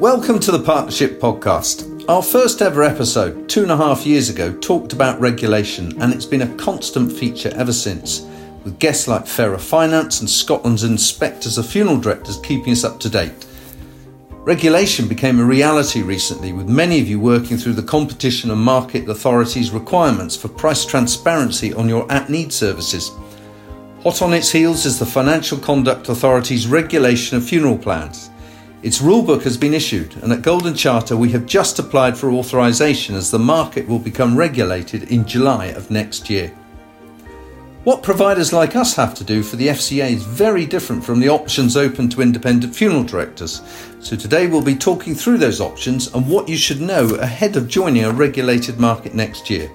Welcome to the Partnership Podcast. Our first ever episode, two and a half years ago, talked about regulation, and it's been a constant feature ever since, with guests like Fairer Finance and Scotland's inspectors of funeral directors keeping us up to date. Regulation became a reality recently, with many of you working through the Competition and Market Authority's requirements for price transparency on your at need services. Hot on its heels is the Financial Conduct Authority's regulation of funeral plans. Its rulebook has been issued, and at Golden Charter we have just applied for authorisation as the market will become regulated in July of next year. What providers like us have to do for the FCA is very different from the options open to independent funeral directors. So today we'll be talking through those options and what you should know ahead of joining a regulated market next year.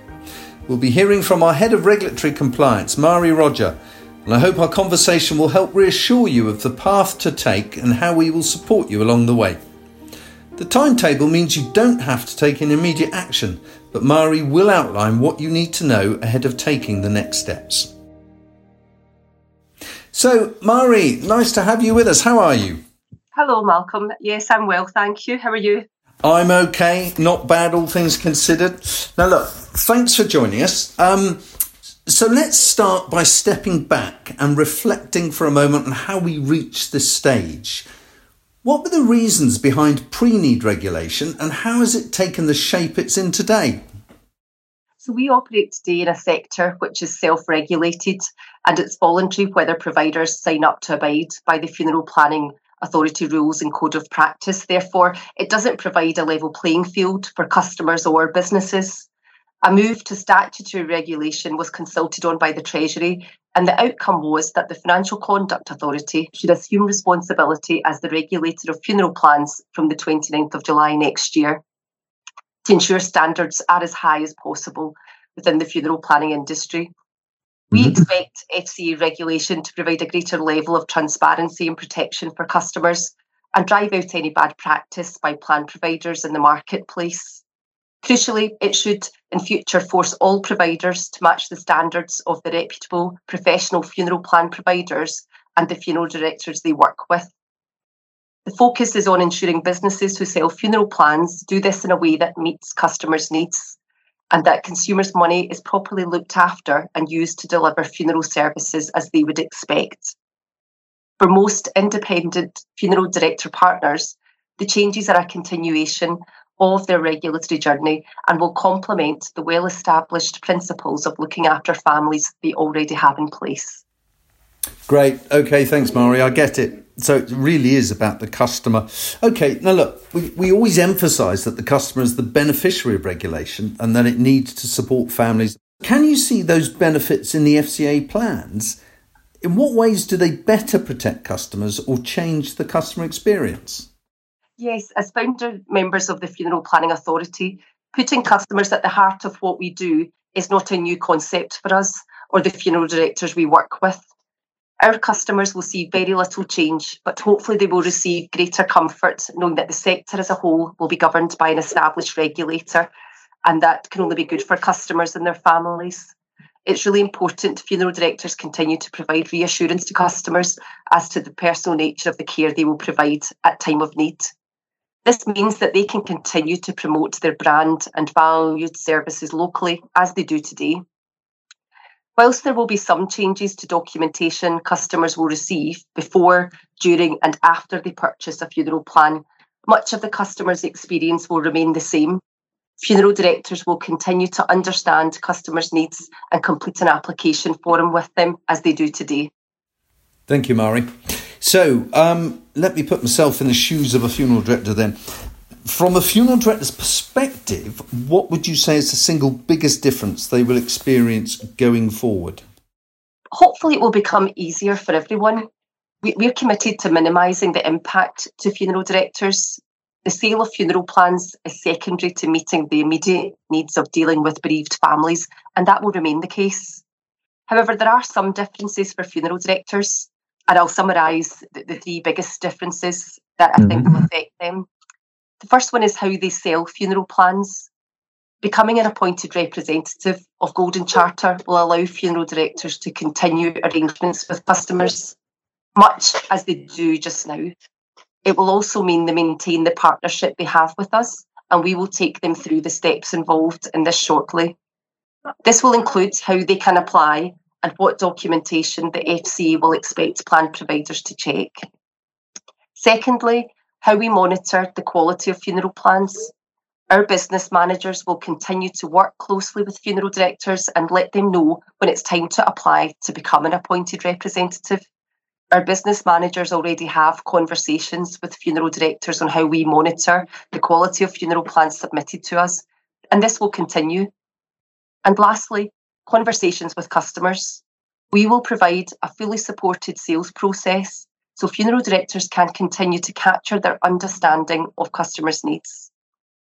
We'll be hearing from our Head of Regulatory Compliance, Mairi Rodger, and I hope our conversation will help reassure you of the path to take and how we will support you along the way. The timetable means you don't have to take an immediate action, but Mairi will outline what you need to know ahead of taking the next steps. So, Mairi, nice to have you with us. How are you? Hello, Malcolm. Yes, I'm well, thank you. How are you? I'm okay, not bad, all things considered. Now, look, thanks for joining us. Um, so let's start by stepping back and reflecting for a moment on how we reached this stage. What were the reasons behind pre need regulation and how has it taken the shape it's in today? So, we operate today in a sector which is self regulated and it's voluntary whether providers sign up to abide by the funeral planning authority rules and code of practice. Therefore, it doesn't provide a level playing field for customers or businesses. A move to statutory regulation was consulted on by the Treasury, and the outcome was that the Financial Conduct Authority should assume responsibility as the regulator of funeral plans from the 29th of July next year to ensure standards are as high as possible within the funeral planning industry. We mm-hmm. expect FCA regulation to provide a greater level of transparency and protection for customers and drive out any bad practice by plan providers in the marketplace. Crucially, it should in future force all providers to match the standards of the reputable professional funeral plan providers and the funeral directors they work with. The focus is on ensuring businesses who sell funeral plans do this in a way that meets customers' needs and that consumers' money is properly looked after and used to deliver funeral services as they would expect. For most independent funeral director partners, the changes are a continuation of their regulatory journey and will complement the well established principles of looking after families they already have in place. Great. Okay, thanks, Mairi. I get it. So it really is about the customer. Okay, now look, we, we always emphasise that the customer is the beneficiary of regulation and that it needs to support families. Can you see those benefits in the FCA plans? In what ways do they better protect customers or change the customer experience? Yes, as founder members of the Funeral Planning Authority, putting customers at the heart of what we do is not a new concept for us or the funeral directors we work with. Our customers will see very little change, but hopefully they will receive greater comfort knowing that the sector as a whole will be governed by an established regulator and that can only be good for customers and their families. It's really important funeral directors continue to provide reassurance to customers as to the personal nature of the care they will provide at time of need. This means that they can continue to promote their brand and valued services locally as they do today. Whilst there will be some changes to documentation customers will receive before, during, and after they purchase a funeral plan, much of the customer's experience will remain the same. Funeral directors will continue to understand customers' needs and complete an application form with them as they do today. Thank you, Mairi. So um, let me put myself in the shoes of a funeral director then. From a funeral director's perspective, what would you say is the single biggest difference they will experience going forward? Hopefully, it will become easier for everyone. We're committed to minimising the impact to funeral directors. The sale of funeral plans is secondary to meeting the immediate needs of dealing with bereaved families, and that will remain the case. However, there are some differences for funeral directors and I'll summarise the, the, three biggest differences that I mm-hmm. think will mm-hmm. affect them. The first one is how they sell funeral plans. Becoming an appointed representative of Golden Charter will allow funeral directors to continue arrangements with customers, much as they do just now. It will also mean they maintain the partnership they have with us, and we will take them through the steps involved in this shortly. This will include how they can apply and what documentation the FCA will expect plan providers to check. Secondly, how we monitor the quality of funeral plans. Our business managers will continue to work closely with funeral directors and let them know when it's time to apply to become an appointed representative. Our business managers already have conversations with funeral directors on how we monitor the quality of funeral plans submitted to us, and this will continue. And lastly, conversations with customers. We will provide a fully supported sales process so funeral directors can continue to capture their understanding of customers' needs.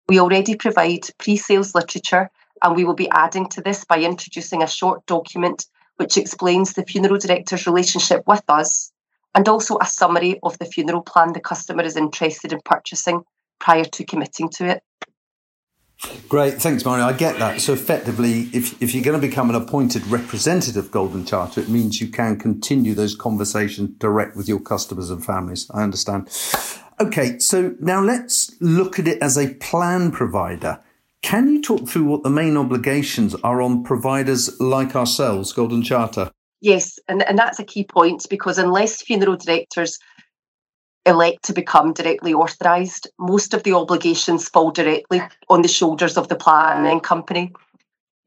We already provide pre sales literature, and we will be adding to this by introducing a short document which explains the funeral director's relationship with us and also a summary of the funeral plan the customer is interested in purchasing prior to committing to it. Great, thanks, Mairi. I get that. So, effectively, if, if you're going to become an appointed representative of Golden Charter, it means you can continue those conversations direct with your customers and families. I understand. Okay, so now let's look at it as a plan provider. Can you talk through what the main obligations are on providers like ourselves, Golden Charter? Yes, and, and that's a key point because unless funeral directors elect to become directly authorised, most of the obligations fall directly on the shoulders of the planning company.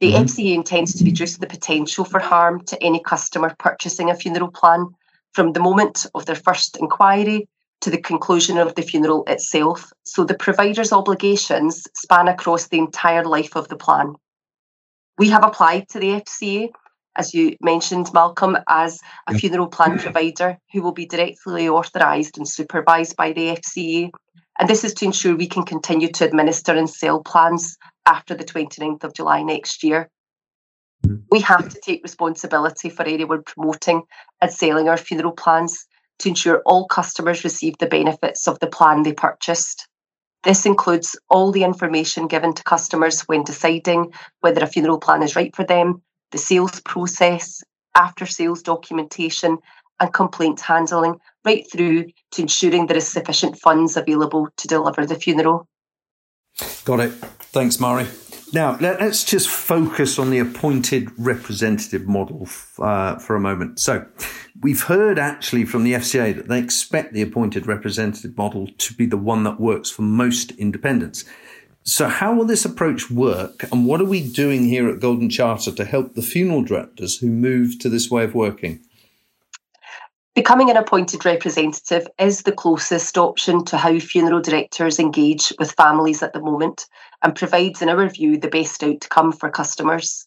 The mm-hmm. FCA intends to reduce the potential for harm to any customer purchasing a funeral plan from the moment of their first inquiry to the conclusion of the funeral itself. So the provider's obligations span across the entire life of the plan. We have applied to the FCA as you mentioned, Malcolm, as a funeral plan provider who will be directly authorised and supervised by the FCA. And this is to ensure we can continue to administer and sell plans after the 29th of July next year. We have to take responsibility for anyone promoting and selling our funeral plans to ensure all customers receive the benefits of the plan they purchased. This includes all the information given to customers when deciding whether a funeral plan is right for them the sales process, after sales documentation, and complaint handling, right through to ensuring there is sufficient funds available to deliver the funeral. Got it. Thanks, Mairi. Now, let's just focus on the appointed representative model uh, for a moment. So, we've heard actually from the FCA that they expect the appointed representative model to be the one that works for most independents. So, how will this approach work, and what are we doing here at Golden Charter to help the funeral directors who move to this way of working? Becoming an appointed representative is the closest option to how funeral directors engage with families at the moment and provides, in our view, the best outcome for customers.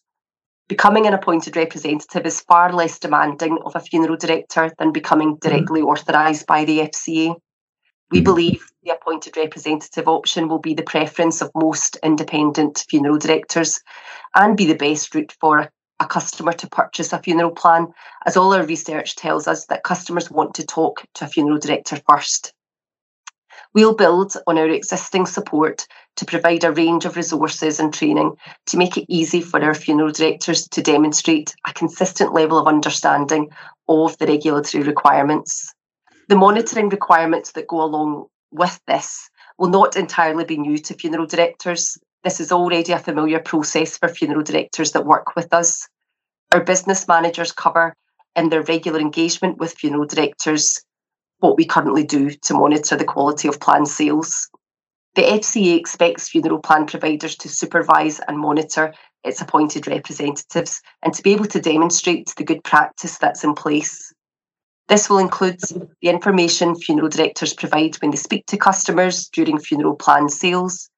Becoming an appointed representative is far less demanding of a funeral director than becoming mm-hmm. directly authorised by the FCA. We mm-hmm. believe the appointed representative option will be the preference of most independent funeral directors and be the best route for a customer to purchase a funeral plan, as all our research tells us that customers want to talk to a funeral director first. We'll build on our existing support to provide a range of resources and training to make it easy for our funeral directors to demonstrate a consistent level of understanding of the regulatory requirements. The monitoring requirements that go along with this will not entirely be new to funeral directors. This is already a familiar process for funeral directors that work with us. Our business managers cover in their regular engagement with funeral directors what we currently do to monitor the quality of plan sales. The FCA expects funeral plan providers to supervise and monitor its appointed representatives and to be able to demonstrate the good practice that's in place. This will include the information funeral directors provide when they speak to customers during funeral plan sales,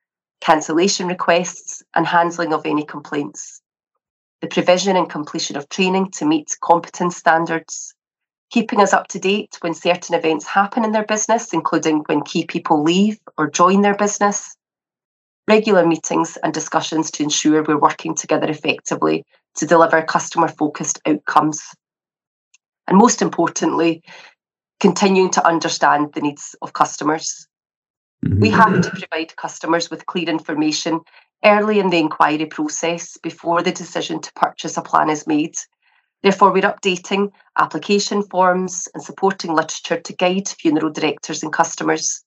cancellation requests, and handling of any complaints. The provision and completion of training to meet competence standards, keeping us up to date when certain events happen in their business, including when key people leave or join their business, regular meetings and discussions to ensure we're working together effectively to deliver customer focused outcomes and most importantly, continuing to understand the needs of customers. Mm-hmm. We have to provide customers with clear information early in the inquiry process before the decision to purchase a plan is made. Therefore, we're updating application forms and supporting literature to guide funeral directors and customers.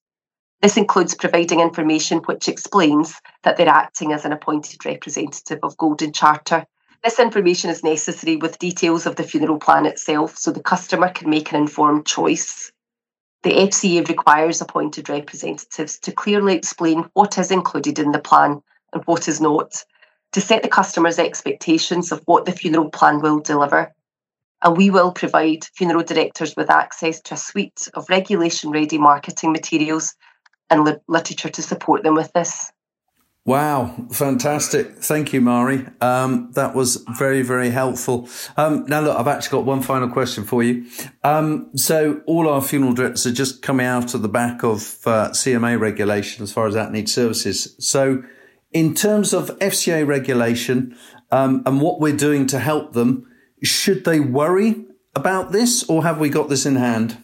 This includes providing information which explains that they're acting as an appointed representative of Golden Charter. This information is necessary with details of the funeral plan itself so the customer can make an informed choice. The FCA requires appointed representatives to clearly explain what is included in the plan and what is not, to set the customer's expectations of what the funeral plan will deliver. And we will provide funeral directors with access to a suite of regulation ready marketing materials and literature to support them with this. Wow, fantastic. Thank you, Mairi. Um, that was very, very helpful. Um, now, look, I've actually got one final question for you. Um, so, all our funeral directors are just coming out of the back of uh, CMA regulation as far as that needs services. So, in terms of FCA regulation um, and what we're doing to help them, should they worry about this or have we got this in hand?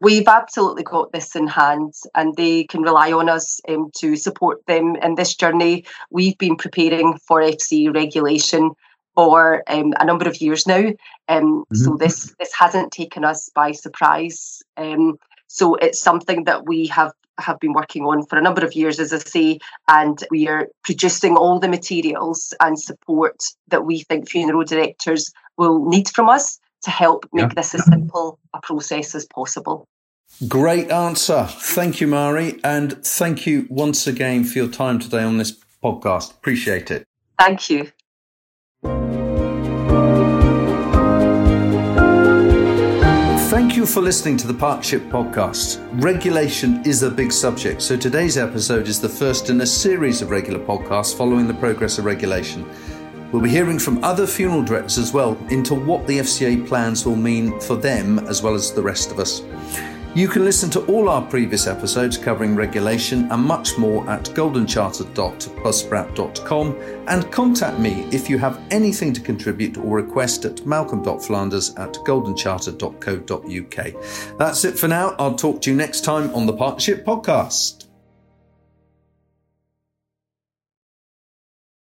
We've absolutely got this in hand and they can rely on us um, to support them in this journey. We've been preparing for FC regulation for um, a number of years now. Um, mm-hmm. So this this hasn't taken us by surprise. Um, so it's something that we have have been working on for a number of years, as I say, and we are producing all the materials and support that we think funeral directors will need from us to help make yeah. this as simple a process as possible. Great answer. Thank you, Mairi. And thank you once again for your time today on this podcast. Appreciate it. Thank you. Thank you for listening to the Partnership Podcast. Regulation is a big subject, so today's episode is the first in a series of regular podcasts following the progress of regulation. We'll be hearing from other funeral directors as well into what the FCA plans will mean for them as well as the rest of us. You can listen to all our previous episodes covering regulation and much more at goldencharter.buzzsprout.com and contact me if you have anything to contribute or request at malcolm.flanders at goldencharter.co.uk. That's it for now. I'll talk to you next time on the Partnership Podcast.